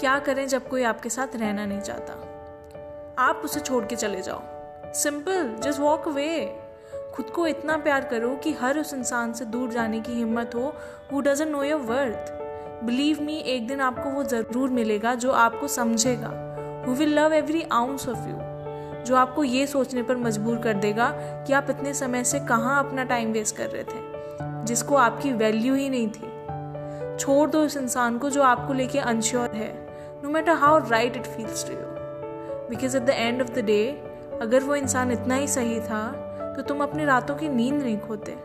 क्या करें जब कोई आपके साथ रहना नहीं चाहता? आप उसे छोड़ के चले जाओ। सिंपल जस्ट वॉक अवे खुद को इतना प्यार करो कि हर उस इंसान से दूर जाने की हिम्मत हो वो doesn't know your worth believe me एक दिन आपको वो ज़रूर मिलेगा जो आपको समझेगा। Who will love every ounce of you जो आपको ये सोचने पर मजबूर कर देगा कि आप इतने समय से कहाँ अपना टाइम वेस्ट कर रहे थे, जिसको आपकी वैल्यू ही नहीं थी। छोड़ दो उस इंसान को जो आपको लेके अनश्योर है। No matter how right it feels to you because at the end of the day अगर वो इंसान इतना ही सही था तो तुम अपनी रातों की नींद नहीं खोते।